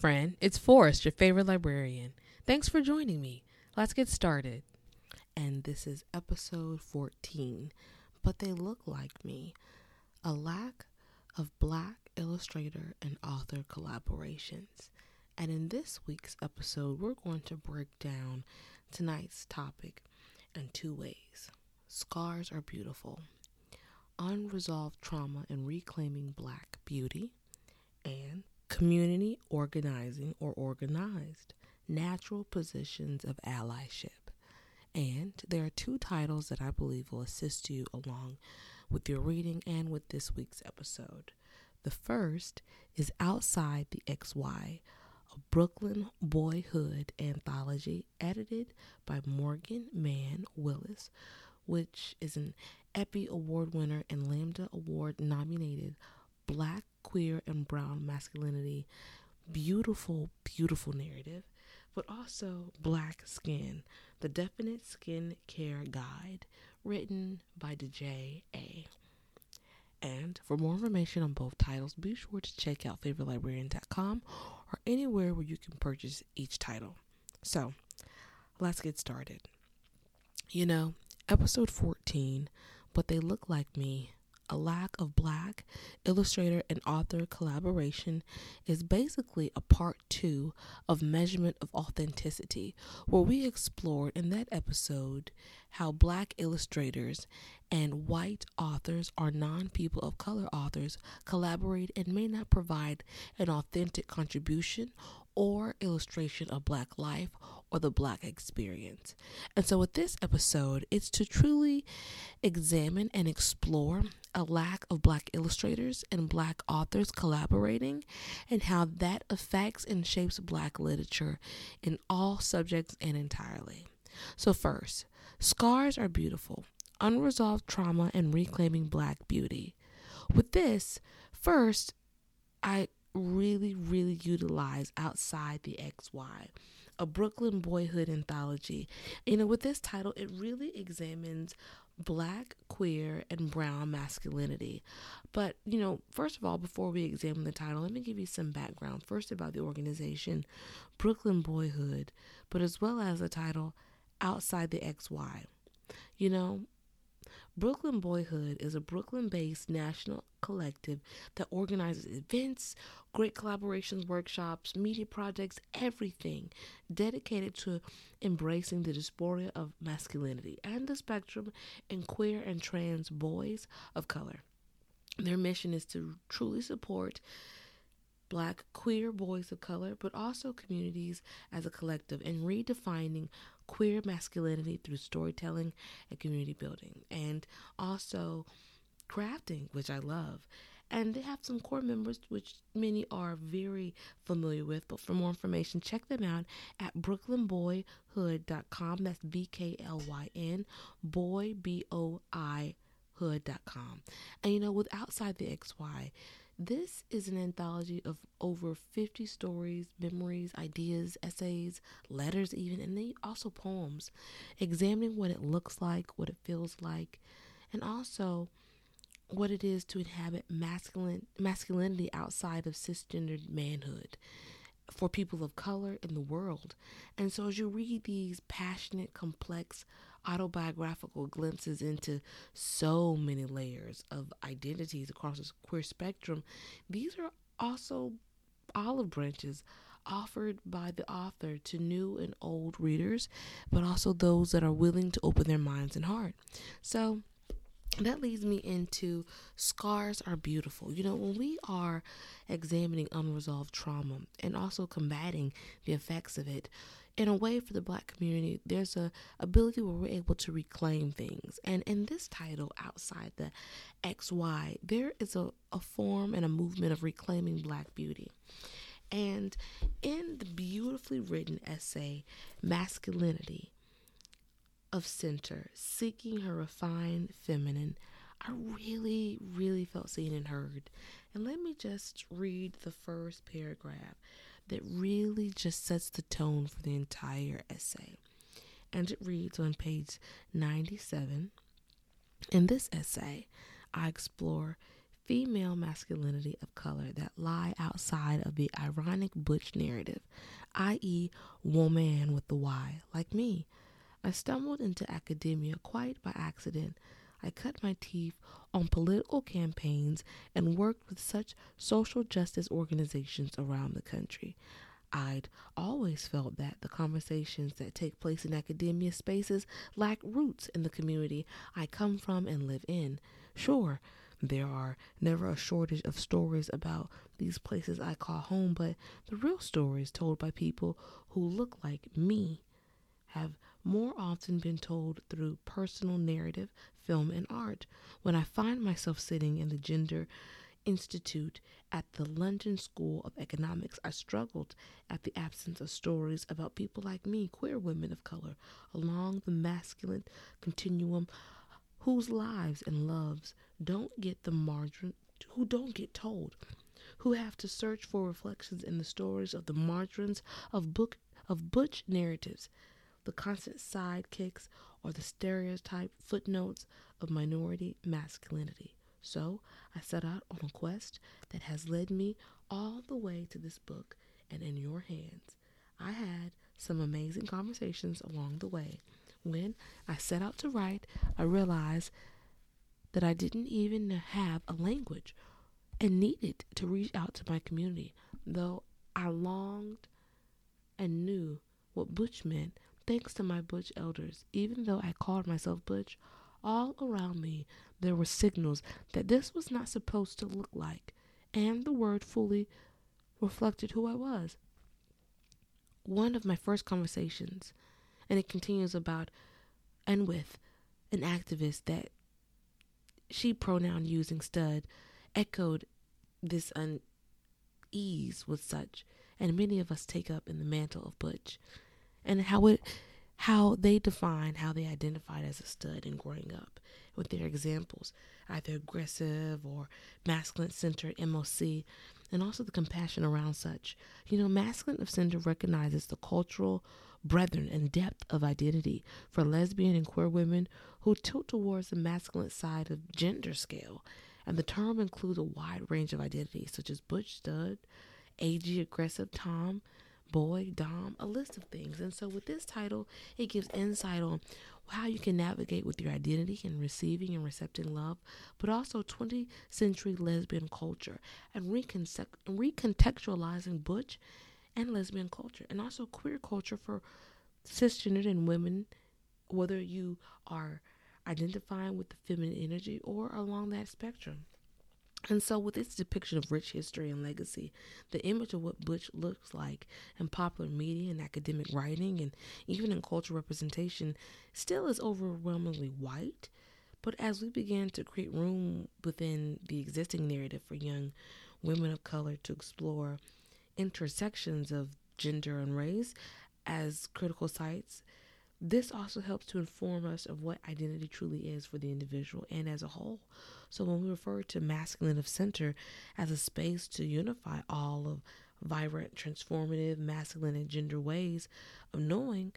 Friend, it's Forrest, your favorite librarian. Thanks for joining me. Let's get started. And this is episode 14. But they look like me. A lack of black illustrator and author collaborations. And in this week's episode, we're going to break down tonight's topic in two ways. Scars are beautiful, unresolved trauma and reclaiming black beauty, and community organizing or organized, natural positions of allyship. And there are two titles that I believe will assist you along with your reading and with this week's episode. The first is Outside the XY, a Brooklyn boihood anthology edited by Morgan Mann Willis, which is an IPPY Award winner and Lambda Award nominated black, queer, and brown masculinity. Beautiful, beautiful narrative, but also Black Skin, the Definite Skin Care Guide, written by DJ A. And for more information on both titles, be sure to check out favoritelibrarian.com or anywhere where you can purchase each title. So, let's get started. You know, episode 14, But They Look Like Me a lack of black illustrator and author collaboration is basically a part two of Measurement of Authenticity, where we explored in that episode how black illustrators and white authors or non people of color authors collaborate and may not provide an authentic contribution or illustration of black life or the black experience. And so, with this episode, it's to truly examine and explore a lack of black illustrators and black authors collaborating and how that affects and shapes black literature in all subjects and entirely. So, first, scars are beautiful, unresolved trauma, and reclaiming black beauty. With this, first, I really, really utilize outside the XY, a Brooklyn boihood anthology. You know, with this title, it really examines black, queer, and brown masculinity. But, you know, first of all, before we examine the title, let me give you some background. First, about the organization, Brooklyn Boihood, but as well as the title, Outside the XY. You know, Brooklyn Boihood is a Brooklyn based national collective that organizes events, great collaborations, workshops, media projects, everything dedicated to embracing the dysphoria of masculinity and the spectrum in queer and trans boys of color. Their mission is to truly support black queer boys of color, but also communities as a collective and redefining queer masculinity through storytelling and community building, and also crafting, which I love. And they have some core members, which many are very familiar with. But for more information, check them out at brooklynboihood.com. That's B K L Y N, boy, B O I, hood.com. And you know, with Outside the XY, this is an anthology of over 50 stories, memories, ideas, essays, letters, even, and then also poems, examining what it looks like, what it feels like, and also what it is to inhabit masculine masculinity outside of cisgendered manhood for people of color in the world. And so as you read these passionate, complex autobiographical glimpses into so many layers of identities across the queer spectrum, these are also olive branches offered by the author to new and old readers, but also those that are willing to open their minds and heart. So, that leads me into scars are beautiful. You know, when we are examining unresolved trauma and also combating the effects of it, in a way for the black community there's a ability where we're able to reclaim things. And in this title outside the xy there is a, a form and a movement of reclaiming black beauty. And in the beautifully written essay masculinity of center seeking her refined feminine i really really felt seen and heard. And let me just read the first paragraph that really just sets the tone for the entire essay. And it reads on page 97 In this essay, I explore female masculinity of color that lie outside of the ironic butch narrative, i.e., woman with the Y, like me. I stumbled into academia quite by accident. I cut my teeth on political campaigns and worked with such social justice organizations around the country. I'd always felt that the conversations that take place in academia spaces lack roots in the community I come from and live in. Sure, there are never a shortage of stories about these places I call home, but the real stories told by people who look like me have more often been told through personal narrative, film, and art. When I find myself sitting in the Gender Institute at the London School of Economics, I struggled at the absence of stories about people like me, queer women of color, along the masculine continuum whose lives and loves don't get the margin who don't get told who have to search for reflections in the stories of the margins of book of butch narratives the constant sidekicks or the stereotype footnotes of minority masculinity. So i set out on a quest that has led me all the way to this book and in your hands. I had some amazing conversations along the way. When I set out to write, I realized that I didn't even have a language and needed to reach out to my community, though I longed and knew what Butch meant thanks to my Butch elders. Even though I called myself Butch, all around me there were signals that this was not supposed to look like, and the word fully reflected who I was. One of my first conversations and it continues about and with an activist that she pronoun using stud echoed this unease with such and many of us take up in the mantle of butch and how it how they define how they identified as a stud in growing up with their examples either aggressive or masculine centered moc and also the compassion around such you know masculine of center recognizes the cultural brethren and depth of identity for lesbian and queer women who tilt towards the masculine side of gender scale. And the term includes a wide range of identities such as butch stud, ag aggressive tom, boy, dom, a list of things. And so with this title, it gives insight on how you can navigate with your identity and receiving and recepting love, but also 20th century lesbian culture and recontextualizing butch and lesbian culture, and also queer culture for cisgendered and women, whether you are identifying with the feminine energy or along that spectrum. And so, with its depiction of rich history and legacy, the image of what Butch looks like in popular media and academic writing, and even in cultural representation, still is overwhelmingly white. But as we begin to create room within the existing narrative for young women of color to explore intersections of gender and race as critical sites, this also helps to inform us of what identity truly is for the individual and as a whole. So when we refer to masculine of center as a space to unify all of vibrant, transformative, masculine, and gender ways of knowing,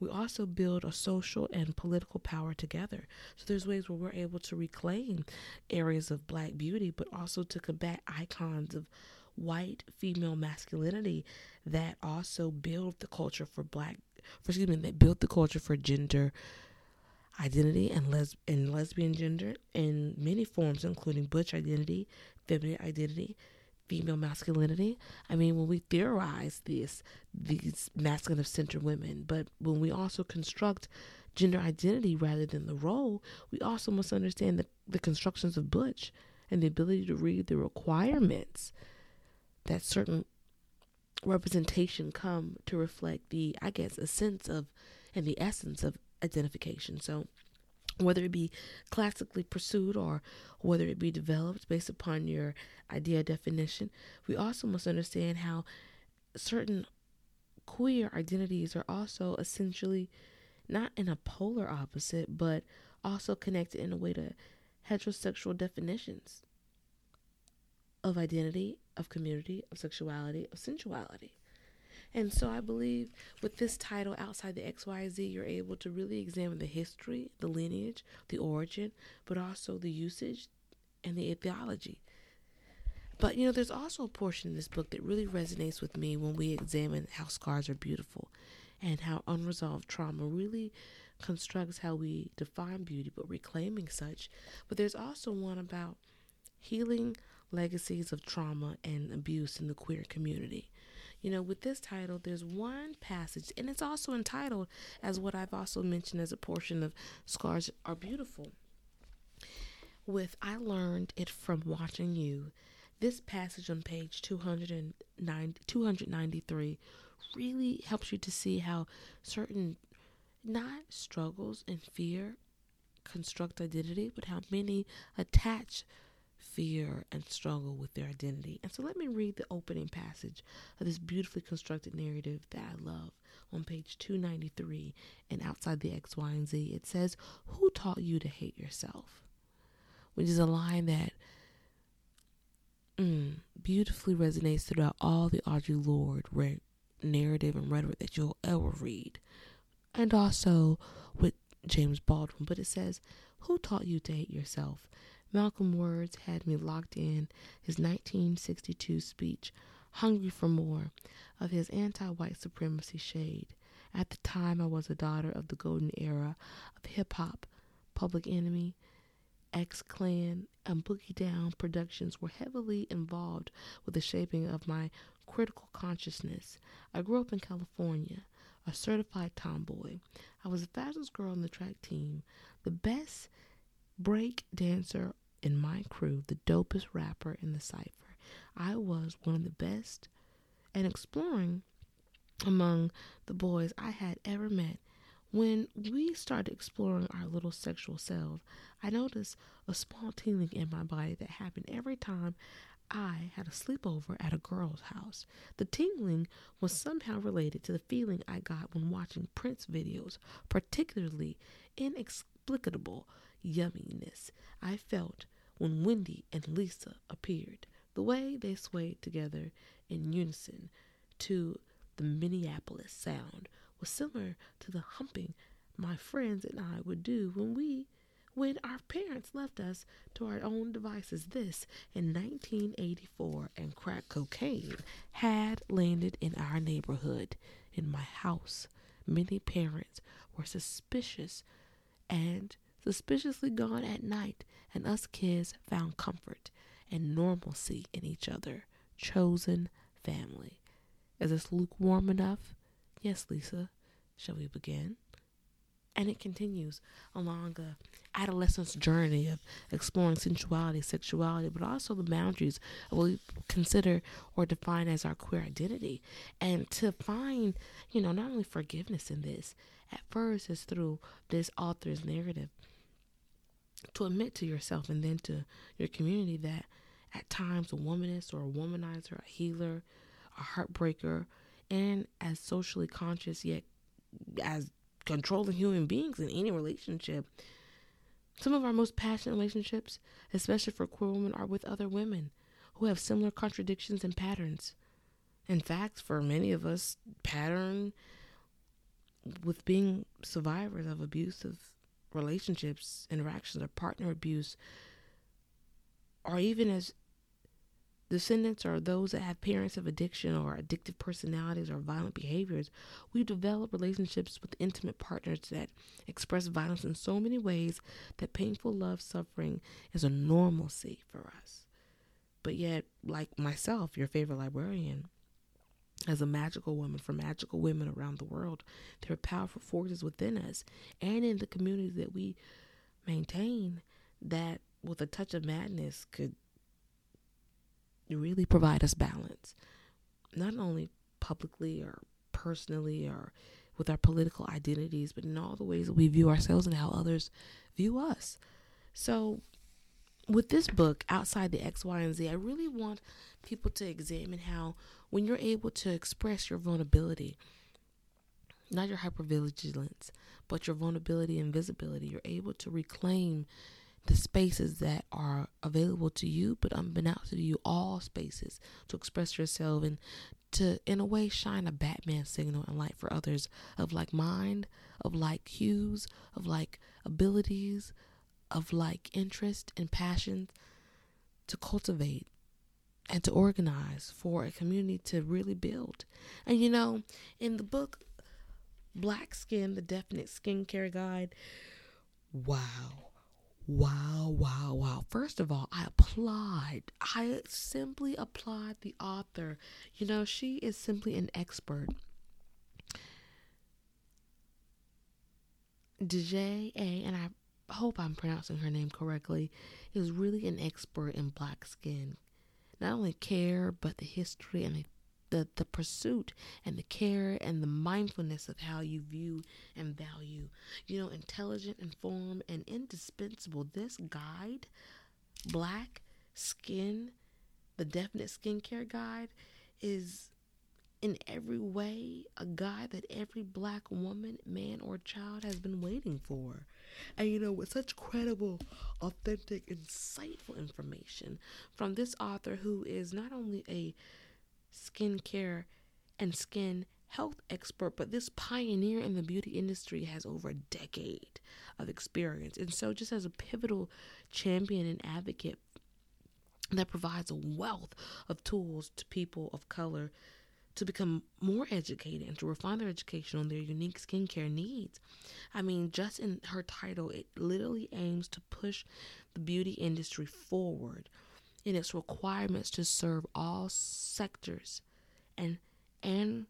we also build a social and political power together. So there's ways where we're able to reclaim areas of black beauty, but also to combat icons of white female masculinity that also build the culture for black for excuse me that built the culture for gender identity and les and lesbian gender in many forms including butch identity feminine identity female masculinity. I mean when we theorize this these masculine of center women but when we also construct gender identity rather than the role we also must understand the, the constructions of butch and the ability to read the requirements that certain representation come to reflect the, I guess, a sense of and the essence of identification. So, whether it be classically pursued or whether it be developed based upon your idea definition, we also must understand how certain queer identities are also essentially not in a polar opposite, but also connected in a way to heterosexual definitions of identity of community, of sexuality, of sensuality. And so I believe with this title, Outside the XYZ, you're able to really examine the history, the lineage, the origin, but also the usage and the theology But you know, there's also a portion in this book that really resonates with me when we examine how scars are beautiful and how unresolved trauma really constructs how we define beauty, but reclaiming such. But there's also one about healing legacies of trauma and abuse in the queer community. You know, with this title, there's one passage, and it's also entitled as what I've also mentioned as a portion of Scars Are Beautiful. With I learned it from watching you. This passage on page 293 really helps you to see how certain not struggles and fear construct identity, but how many attach fear and struggle with their identity. And so let me read the opening passage of this beautifully constructed narrative that I love on page 293 and outside the X, Y, and Z. It says, Who taught you to hate yourself? Which is a line that mm, beautifully resonates throughout all the Audre Lorde re- narrative and rhetoric that you'll ever read. And also with James Baldwin. But it says, Who taught you to hate yourself? Malcolm words had me locked in his 1962 speech, hungry for more of his anti white supremacy shade. At the time, I was a daughter of the golden era of hip hop. Public Enemy, X Clan, and Boogie Down productions were heavily involved with the shaping of my critical consciousness. I grew up in California, a certified tomboy. I was the fastest girl on the track team, the best break dancer in my crew, the dopest rapper in the cipher. I was one of the best and exploring among the boys I had ever met. When we started exploring our little sexual selves, I noticed a small tingling in my body that happened every time I had a sleepover at a girl's house. The tingling was somehow related to the feeling I got when watching Prince videos, particularly inexplicable yumminess I felt when Wendy and Lisa appeared. The way they swayed together in unison to the Minneapolis sound was similar to the humping my friends and I would do when we when our parents left us to our own devices. This in 1984 and crack cocaine had landed in our neighborhood in my house. Many parents were suspicious and suspiciously gone at night, and us kids found comfort and normalcy in each other. Chosen family. Is this lukewarm enough? Yes, Lisa. Shall we begin? And it continues along the adolescence journey of exploring sensuality, sexuality, but also the boundaries of what we consider or define as our queer identity. And to find, you know, not only forgiveness in this, at first is through this author's narrative, to admit to yourself and then to your community that at times a womanist or a womanizer, a healer, a heartbreaker, and as socially conscious yet as controlling human beings in any relationship. Some of our most passionate relationships, especially for queer women, are with other women who have similar contradictions and patterns. In fact, for many of us, pattern with being survivors of abusive relationships, interactions, or partner abuse, or even as descendants or those that have parents of addiction or addictive personalities or violent behaviors, we develop relationships with intimate partners that express violence in so many ways that painful love suffering is a normalcy for us. But yet, like myself, your favorite librarian, as a magical woman for magical women around the world. There are powerful forces within us and in the communities that we maintain that, with a touch of madness, could really provide us balance, not only publicly or personally or with our political identities, but in all the ways that we view ourselves and how others view us. So, with this book, Outside the X, Y, and Z, I really want people to examine how when you're able to express your vulnerability, not your hypervigilance, but your vulnerability and visibility, you're able to reclaim the spaces that are available to you, but unbeknownst to you, all spaces to express yourself and to, in a way, shine a Batman signal and light for others of like mind, of like hues, of like abilities, of like interest and passions to cultivate and to organize for a community to really build. And you know, in the book Black Skin, the Definite Skincare Guide, wow. Wow, wow, wow. First of all, I applaud. I simply applaud the author. You know, she is simply an expert. DJ A, and I hope I'm pronouncing her name correctly, is really an expert in black skin. Not only care, but the history and the the, the pursuit and the care and the mindfulness of how you view and value. You know, intelligent, informed, and indispensable. This guide, Black Skin, the Definite Skincare Guide, is in every way a guide that every black woman, man, or child has been waiting for. And you know, with such credible, authentic, insightful information from this author who is not only a skincare and skin health expert, but this pioneer in the beauty industry has over a decade of experience. And so, just as a pivotal champion and advocate that provides a wealth of tools to people of color to become more educated and to refine their education on their unique skincare needs. I mean, just in her title, it literally aims to push the beauty industry forward in its requirements to serve all sectors and and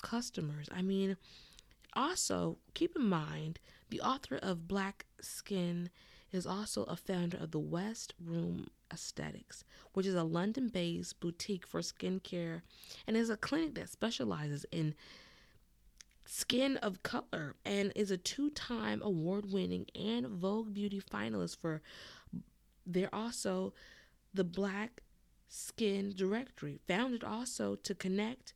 customers. I mean, also keep in mind the author of Black Skin is also a founder of the West Room Aesthetics, which is a London based boutique for skincare and is a clinic that specializes in skin of color and is a two time award winning and Vogue Beauty finalist for they're also the Black Skin Directory, founded also to connect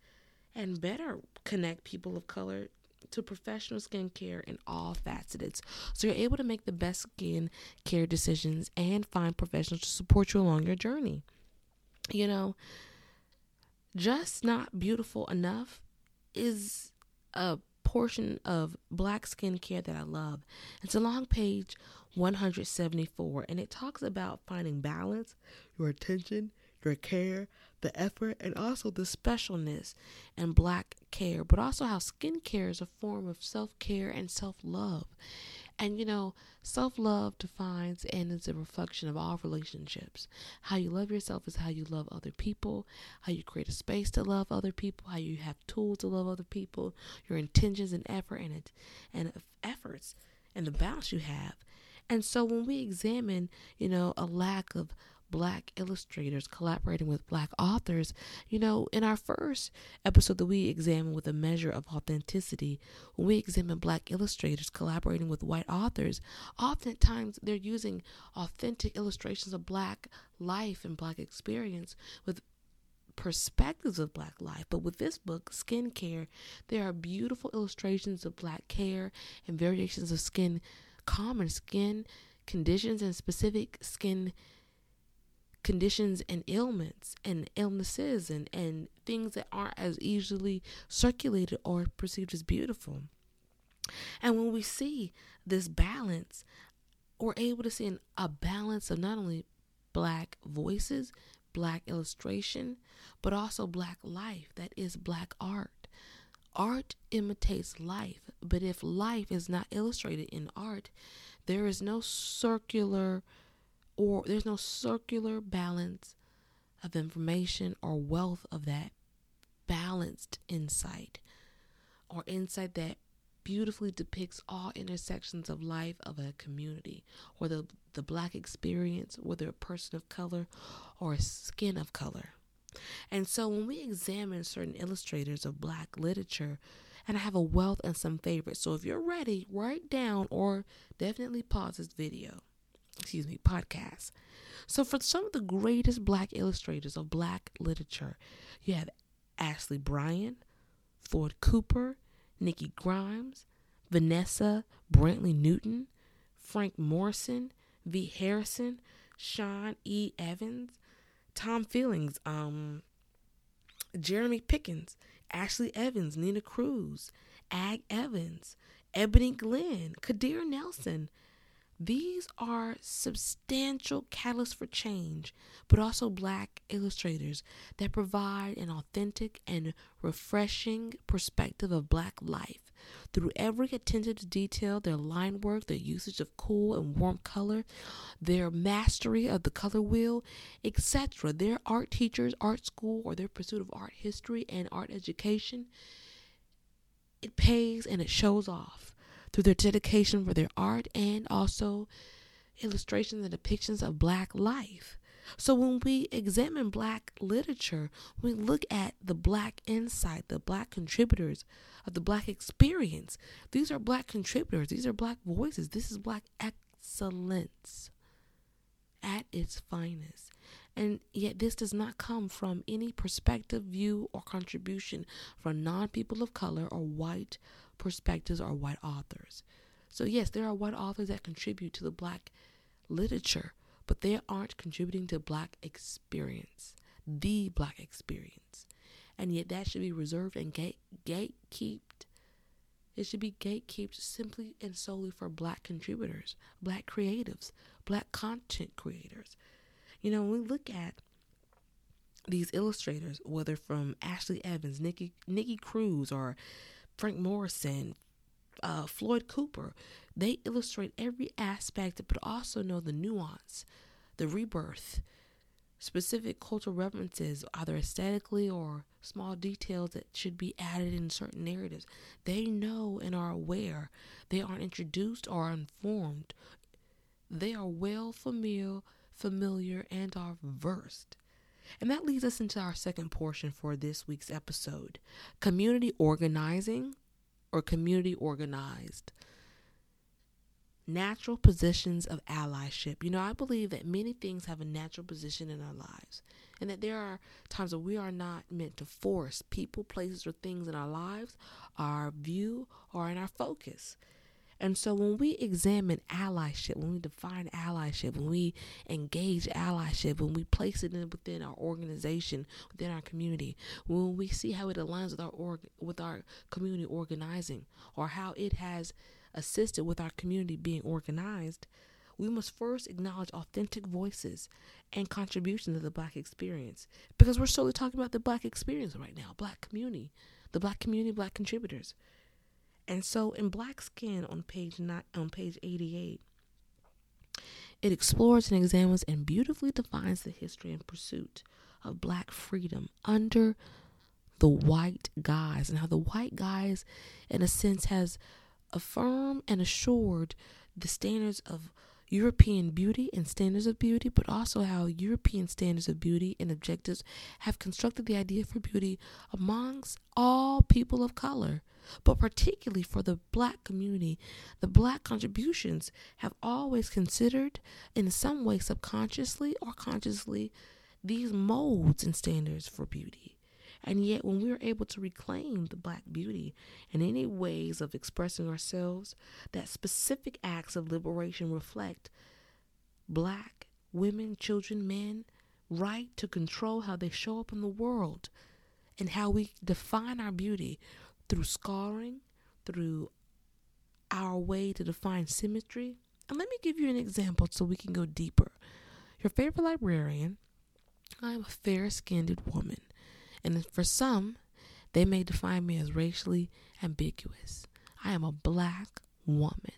and better connect people of color to professional skincare in all facets. So you're able to make the best skin care decisions and find professionals to support you along your journey. You know, just not beautiful enough is a portion of black skincare that I love. It's a long page 174 and it talks about finding balance, your attention, your care, the effort, and also the specialness and black care, but also how skincare is a form of self care and self love. And you know, self love defines and is a reflection of all relationships. How you love yourself is how you love other people, how you create a space to love other people, how you have tools to love other people, your intentions and effort and it, and efforts and the balance you have and so when we examine, you know, a lack of black illustrators collaborating with black authors, you know, in our first episode that we examined with a measure of authenticity, when we examine black illustrators collaborating with white authors, oftentimes they're using authentic illustrations of black life and black experience with perspectives of black life. But with this book, Skincare, there are beautiful illustrations of black care and variations of skin common skin conditions and specific skin conditions and ailments and illnesses and, and things that aren't as easily circulated or perceived as beautiful. And when we see this balance, we're able to see an, a balance of not only black voices, black illustration, but also black life that is black art. Art imitates life, but if life is not illustrated in art, there is no circular or there's no circular balance of information or wealth of that balanced insight or insight that beautifully depicts all intersections of life of a community or the, the black experience, whether a person of color or a skin of color. And so when we examine certain illustrators of black literature, and I have a wealth and some favorites. So if you're ready, write down or definitely pause this video, excuse me, podcasts. So for some of the greatest black illustrators of black literature, you have Ashley Bryan, Floyd Cooper, Nikki Grimes, Vanessa Brantley Newton, Frank Morrison, V. Harrison, Sean E. Evans, Tom Feelings, um, Jeremy Pickens, Ashley Evans, Nina Crews, Ag Evans, Ebony Glenn, Kadir Nelson, These are substantial catalysts for change, but also black illustrators that provide an authentic and refreshing perspective of black life. Through every attention to detail, their line work, their usage of cool and warm color, their mastery of the color wheel, etc., their art teachers, art school, or their pursuit of art history and art education, it pays and it shows off through their dedication for their art and also illustrations and depictions of black life. So when we examine black literature, we look at the black insight, the black contributors of the black experience. These are black contributors, these are black voices. This is black excellence at its finest. And yet, this does not come from any perspective, view, or contribution from non people of color or white perspectives or white authors. So, yes, there are white authors that contribute to the black literature, but they aren't contributing to black experience, the black experience. And yet, that should be reserved and gate gatekept. It should be gatekept simply and solely for black contributors, black creatives, black content creators. You know, when we look at these illustrators, whether from Ashley Evans, Nikki Nikki Cruz, or Frank Morrison, uh, Floyd Cooper, they illustrate every aspect, but also know the nuance, the rebirth, specific cultural references, either aesthetically or small details that should be added in certain narratives. They know and are aware. They aren't introduced or informed. They are well familiar familiar, and are versed. And that leads us into our second portion for this week's episode community organizing or community organized. Natural positions of allyship. You know, I believe that many things have a natural position in our lives, and that there are times where we are not meant to force people, places, or things in our lives, our view, or in our focus. And so when we examine allyship, when we define allyship, when we engage allyship, when we place it in within our organization, within our community, when we see how it aligns with our org- with our community organizing or how it has assisted with our community being organized, we must first acknowledge authentic voices and contributions to the black experience because we're solely talking about the black experience right now, black community, the black community, black contributors. And so in Black Skin on page not on page 88, it explores and examines and beautifully defines the history and pursuit of black freedom under the white guise and how the white guise in a sense has affirmed and assured the standards of European beauty and standards of beauty, but also how European standards of beauty and objectives have constructed the idea for beauty amongst all people of color. But particularly for the black community, the black contributions have always considered, in some way, subconsciously or consciously, these molds and standards for beauty. And yet, when we are able to reclaim the black beauty and any ways of expressing ourselves, that specific acts of liberation reflect black women, children, men, right to control how they show up in the world and how we define our beauty through scarring, through our way to define symmetry. And let me give you an example so we can go deeper. Your favorite librarian, I am a fair skinned woman. And for some, they may define me as racially ambiguous. I am a black woman.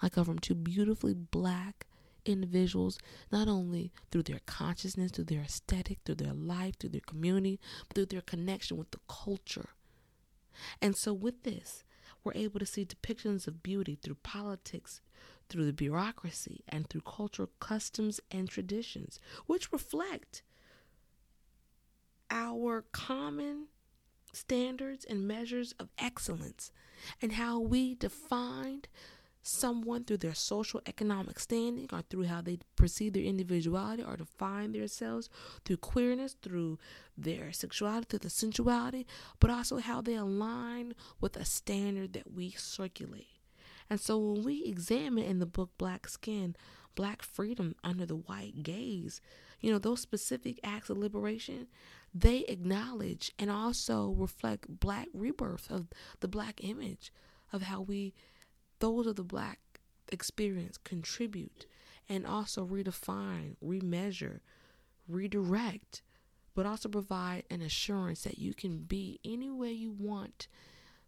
I come from two beautifully black individuals, not only through their consciousness, through their aesthetic, through their life, through their community, but through their connection with the culture and so, with this, we're able to see depictions of beauty through politics, through the bureaucracy, and through cultural customs and traditions, which reflect our common standards and measures of excellence and how we defined someone through their social economic standing or through how they perceive their individuality or define themselves through queerness, through their sexuality, through the sensuality, but also how they align with a standard that we circulate. And so when we examine in the book Black Skin, Black Freedom under the white gaze, you know, those specific acts of liberation, they acknowledge and also reflect black rebirth of the black image of how we those of the black experience contribute and also redefine, remeasure, redirect, but also provide an assurance that you can be any way you want.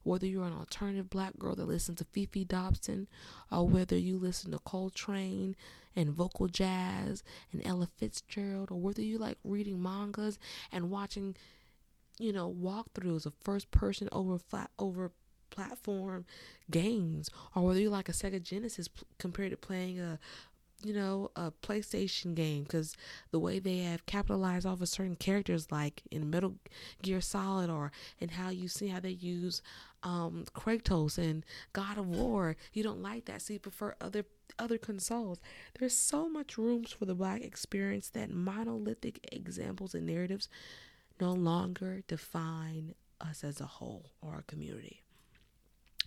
Whether you're an alternative black girl that listens to Fefe Dobson, or whether you listen to Coltrane and vocal jazz and Ella Fitzgerald, or whether you like reading mangas and watching, you know, walkthroughs of first person over flat over platform games, or whether you like a Sega Genesis p- compared to playing a you know, a PlayStation game because the way they have capitalized off of certain characters, like in Metal Gear Solid, or and how you see how they use um, Kratos and God of War, you don't like that, so you prefer other other consoles. There's so much rooms for the black experience that monolithic examples and narratives no longer define us as a whole or a community.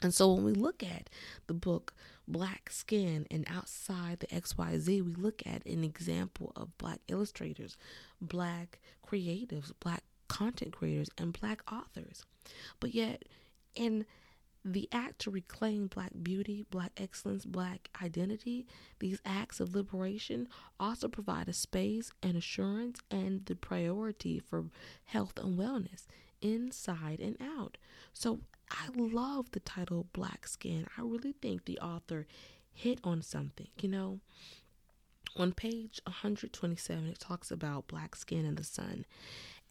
And so when we look at the book Black Skin and outside the XYZ, we look at an example of black illustrators, black creatives, black content creators, and black authors. But yet, in the act to reclaim black beauty, black excellence, black identity, these acts of liberation also provide a space and assurance and the priority for health and wellness inside and out. So I love the title Black Skin. I really think the author hit on something, you know. On page 127, it talks about black skin in the sun.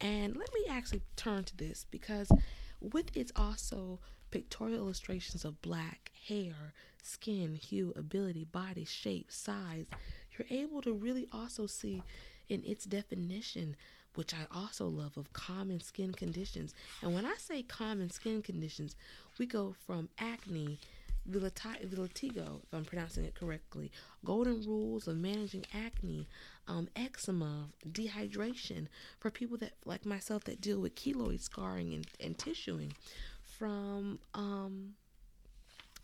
And let me actually turn to this because with its also pictorial illustrations of black hair, skin, hue, ability, body, shape, size, you're able to really also see in its definition which I also love, of common skin conditions. And when I say common skin conditions, we go from acne, vitiligo, if I'm pronouncing it correctly, golden rules of managing acne, um, eczema, dehydration for people that like myself that deal with keloid scarring and, and tissuing, from um,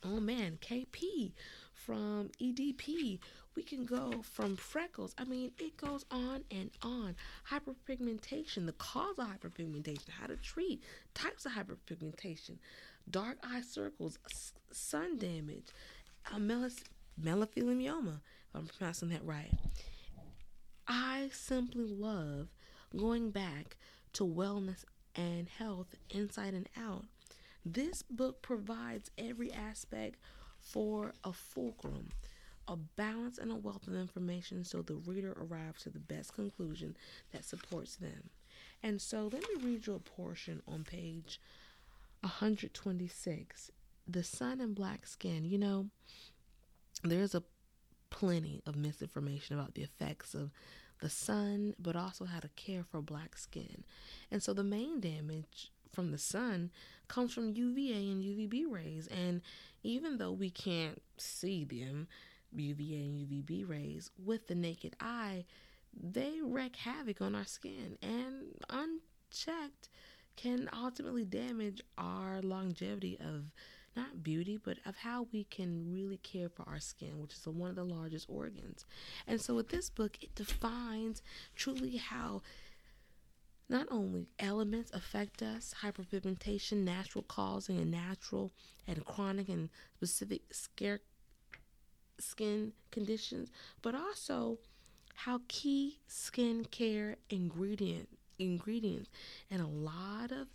oh man, KP, from EDP, we can go from freckles. I mean, it goes on and on. Hyperpigmentation, the cause of hyperpigmentation, how to treat types of hyperpigmentation, dark eye circles, sun damage, uh, melas- if I'm pronouncing that right. I simply love going back to wellness and health inside and out. This book provides every aspect for a fulcrum a balance and a wealth of information so the reader arrives to the best conclusion that supports them. And so let me read you a portion on page 126 The Sun and Black Skin. You know, there's a plenty of misinformation about the effects of the sun, but also how to care for black skin. And so the main damage from the sun comes from UVA and UVB rays. And even though we can't see them, UVA and UVB rays with the naked eye, they wreak havoc on our skin and unchecked can ultimately damage our longevity of not beauty, but of how we can really care for our skin, which is one of the largest organs. And so, with this book, it defines truly how not only elements affect us hyperpigmentation, natural causing, and natural and chronic and specific scare skin conditions, but also how key skincare ingredient ingredients and a lot of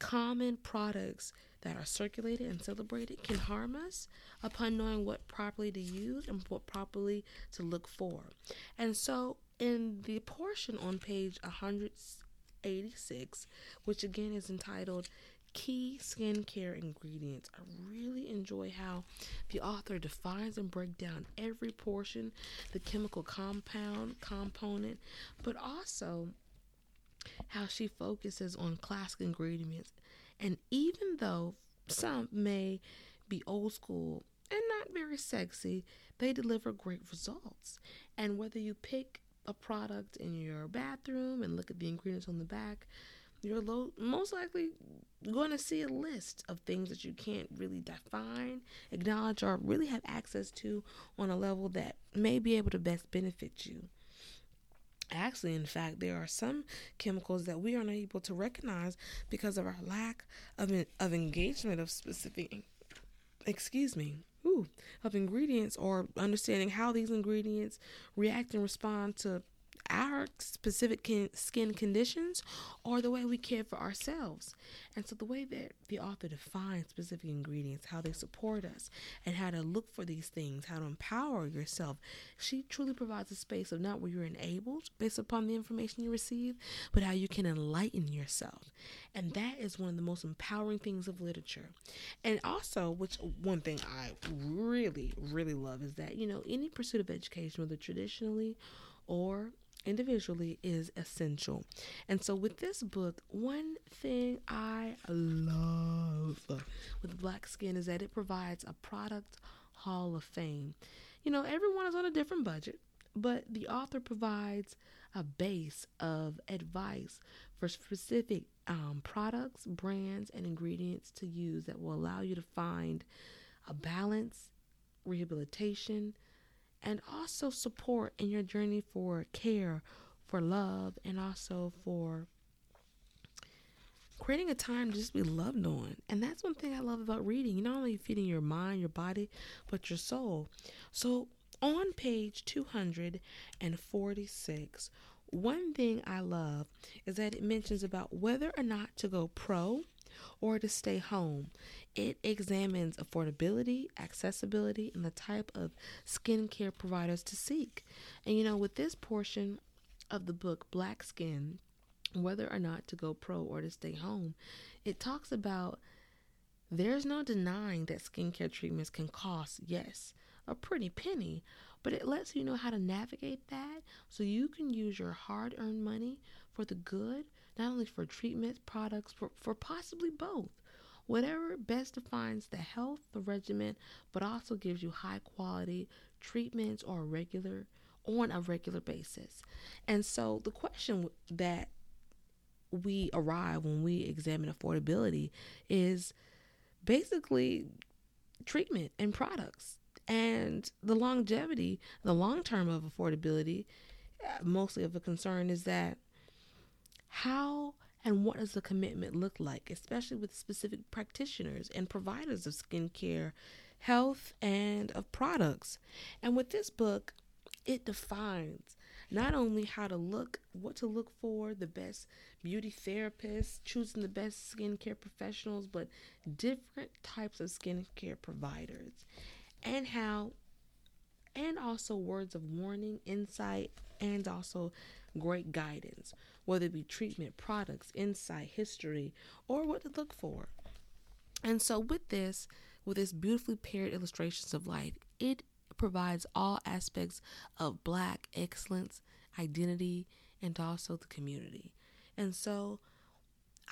common products that are circulated and celebrated can harm us upon knowing what properly to use and what properly to look for. And so in the portion on page 186, which again is entitled key skincare ingredients. I really enjoy how the author defines and breaks down every portion, the chemical compound, component, but also how she focuses on classic ingredients. And even though some may be old school and not very sexy, they deliver great results. And whether you pick a product in your bathroom and look at the ingredients on the back, you're most likely going to see a list of things that you can't really define, acknowledge, or really have access to on a level that may be able to best benefit you. Actually, in fact, there are some chemicals that we are not able to recognize because of our lack of of engagement of specific. Excuse me. ooh, of ingredients or understanding how these ingredients react and respond to our specific skin conditions or the way we care for ourselves. And so, the way that the author defines specific ingredients, how they support us, and how to look for these things, how to empower yourself, she truly provides a space of not where you're enabled based upon the information you receive, but how you can enlighten yourself. And that is one of the most empowering things of literature. And also, which one thing I really, really love is that, you know, any pursuit of education, whether traditionally or individually is essential. And so with this book, one thing I love with Black Skin is that it provides a product hall of fame. You know, everyone is on a different budget, but the author provides a base of advice for specific um, products, brands, and ingredients to use that will allow you to find a balance, rehabilitation, and also support in your journey for care, for love, and also for creating a time to just be loved on. And that's one thing I love about reading. You're not only feeding your mind, your body, but your soul. So on page 246, one thing I love is that it mentions about whether or not to go pro or to stay home. It examines affordability, accessibility, and the type of skincare providers to seek. And you know, with this portion of the book, Black Skin, whether or not to go pro or to stay home, it talks about there's no denying that skincare treatments can cost, yes, a pretty penny, but it lets you know how to navigate that so you can use your hard earned money for the good, not only for treatments, products, for, for possibly both. Whatever best defines the health, the regimen, but also gives you high quality treatments or regular on a regular basis. And so the question that we arrive when we examine affordability is basically treatment and products and the longevity, the long term of affordability, uh, mostly of a concern is that how and what does the commitment look like, especially with specific practitioners and providers of skincare, health, and of products. And with this book, it defines not only how to look, what to look for, the best beauty therapists, choosing the best skincare professionals, but different types of skincare providers and how and also words of warning, insight, and also great guidance, whether it be treatment, products, insight, history, or what to look for. And so, with this, with this beautifully paired illustrations of life, it provides all aspects of Black excellence, identity, and also the community. And so,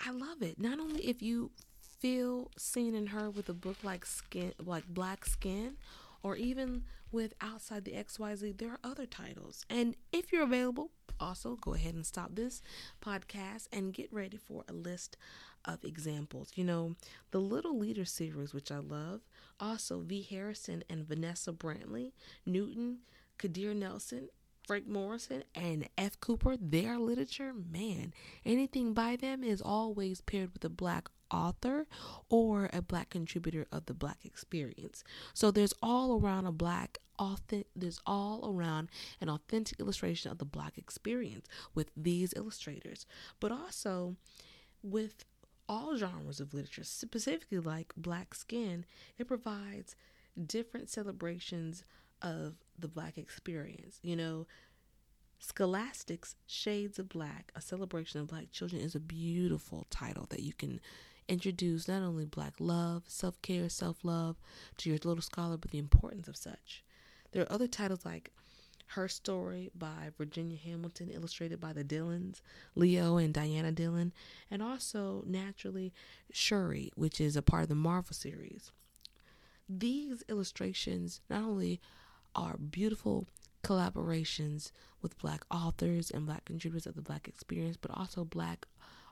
I love it. Not only if you feel seen in her with a book like skin like black skin or even with outside the xyz there are other titles and if you're available also go ahead and stop this podcast and get ready for a list of examples you know the little leader series which i love also v harrison and vanessa brantley newton kadir nelson Frank Morrison and F. Cooper, their literature, man, anything by them is always paired with a black author or a black contributor of the black experience. So there's all around a black authentic there's all around an authentic illustration of the black experience with these illustrators, but also with all genres of literature, specifically like black skin, it provides different celebrations of the black experience. You know, Scholastic's Shades of Black, a celebration of black children, is a beautiful title that you can introduce not only black love, self care, self love to your little scholar, but the importance of such. There are other titles like Her Story by Virginia Hamilton, illustrated by the Dillons, Leo and Diana Dillon, and also naturally Shuri, which is a part of the Marvel series. These illustrations not only are beautiful collaborations with black authors and black contributors of the black experience, but also black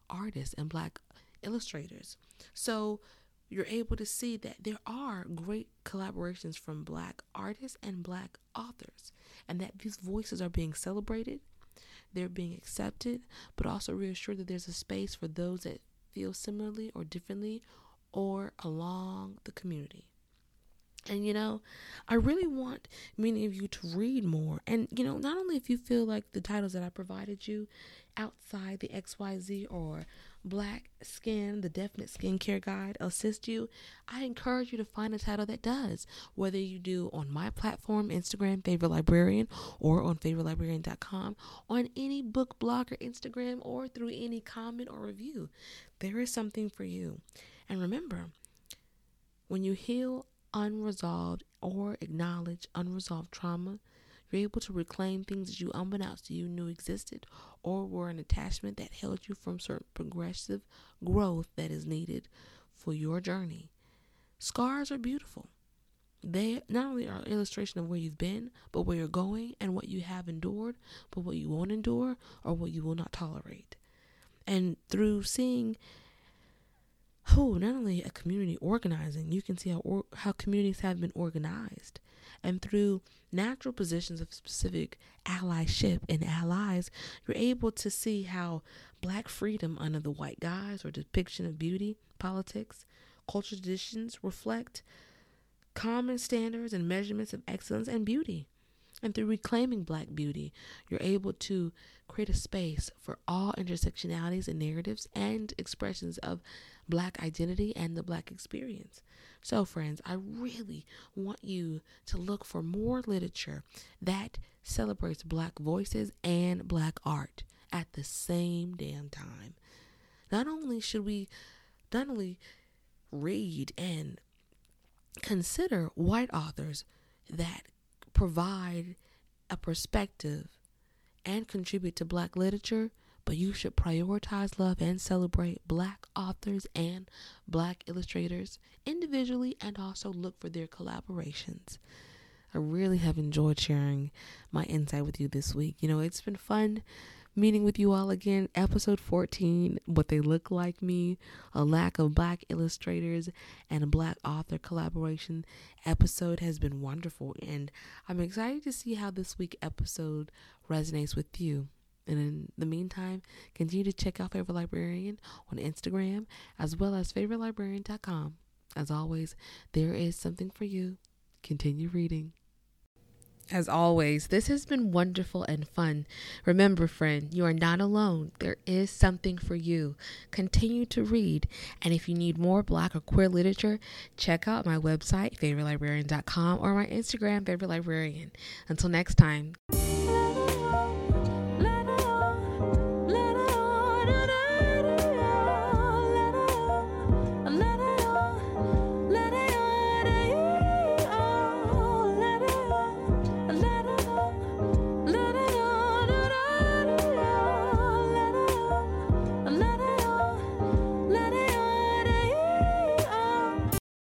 artists and black illustrators. So you're able to see that there are great collaborations from black artists and black authors, and that these voices are being celebrated, they're being accepted, but also reassured that there's a space for those that feel similarly or differently or along the community. And you know, I really want many of you to read more. And you know, not only if you feel like the titles that I provided you outside the XYZ or Black Skin, the Definite Skincare Guide assist you, I encourage you to find a title that does. Whether you do on my platform, Instagram, Favorite Librarian, or on favoritelibrarian.com, on any book blog or Instagram, or through any comment or review, there is something for you. And remember, when you heal unresolved or acknowledge unresolved trauma, you're able to reclaim things that you unbeknownst to you knew existed or were an attachment that held you from certain progressive growth that is needed for your journey. Scars are beautiful. They not only are an illustration of where you've been, but where you're going and what you have endured, but what you won't endure or what you will not tolerate. And through seeing who not only a community organizing, you can see how or, how communities have been organized, and through natural positions of specific allyship and allies, you're able to see how black freedom under the white guise or depiction of beauty, politics, cultural traditions reflect common standards and measurements of excellence and beauty. And through reclaiming black beauty, you're able to create a space for all intersectionalities and narratives and expressions of black identity and the black experience. So, friends, I really want you to look for more literature that celebrates black voices and black art at the same damn time. Not only should we not only read and consider white authors that provide a perspective and contribute to black literature, but you should prioritize love and celebrate black authors and black illustrators individually and also look for their collaborations. I really have enjoyed sharing my insight with you this week. You know, it's been fun meeting with you all again. Episode 14 What They Look Like Me, a lack of black illustrators and a black author collaboration episode has been wonderful. And I'm excited to see how this week episode resonates with you. And in the meantime, continue to check out Favorite Librarian on Instagram as well as favoritelibrarian.com. As always, there is something for you. Continue reading. As always, this has been wonderful and fun. Remember, friend, you are not alone. There is something for you. Continue to read. And if you need more black or queer literature, check out my website, favoritelibrarian.com, or my Instagram, favorite librarian. Until next time.